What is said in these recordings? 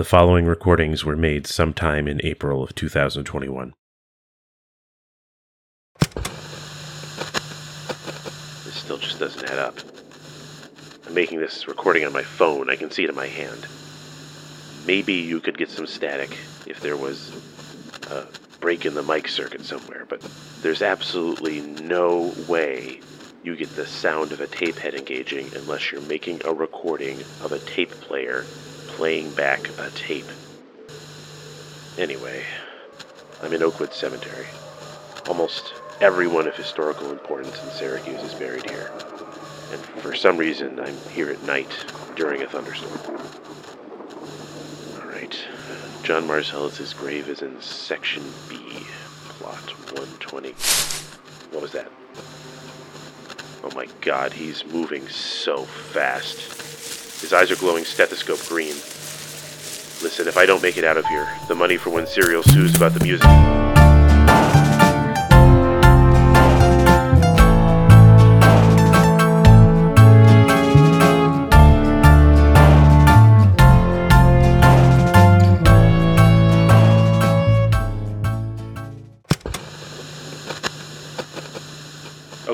The following recordings were made sometime in April of 2021. This still just doesn't add up. I'm making this recording on my phone. I can see it in my hand. Maybe you could get some static if there was a break in the mic circuit somewhere, but there's absolutely no way you get the sound of a tape head engaging unless you're making a recording of a tape player playing back a tape. Anyway, I'm in Oakwood Cemetery. Almost everyone of historical importance in Syracuse is buried here. And for some reason, I'm here at night during a thunderstorm. Alright. John Marcellus' grave is in Section B, Plot 120. What was that? Oh my god, he's moving so fast. His eyes are glowing stethoscope green. Listen, if I don't make it out of here, the money for when Serial sues about the music.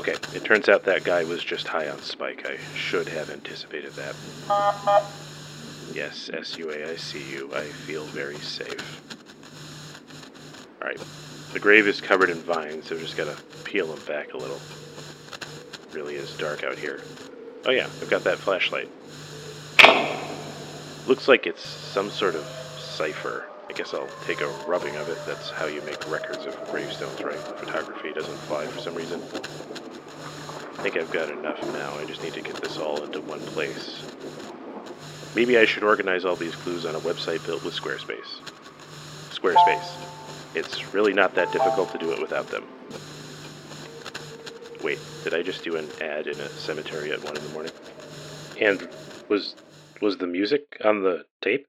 Okay, it turns out that guy was just high on Spike. I should have anticipated that. Yes, S-U-A, I see you. I feel very safe. Alright. The grave is covered in vines, so we just gotta peel them back a little. really is dark out here. Oh yeah, I've got that flashlight. Looks like it's some sort of cipher. I guess I'll take a rubbing of it. That's how you make records of gravestones, right? Photography doesn't fly for some reason. I think I've got enough now. I just need to get this all into one place. Maybe I should organize all these clues on a website built with Squarespace. Squarespace. It's really not that difficult to do it without them. Wait, did I just do an ad in a cemetery at one in the morning? And was was the music on the tape?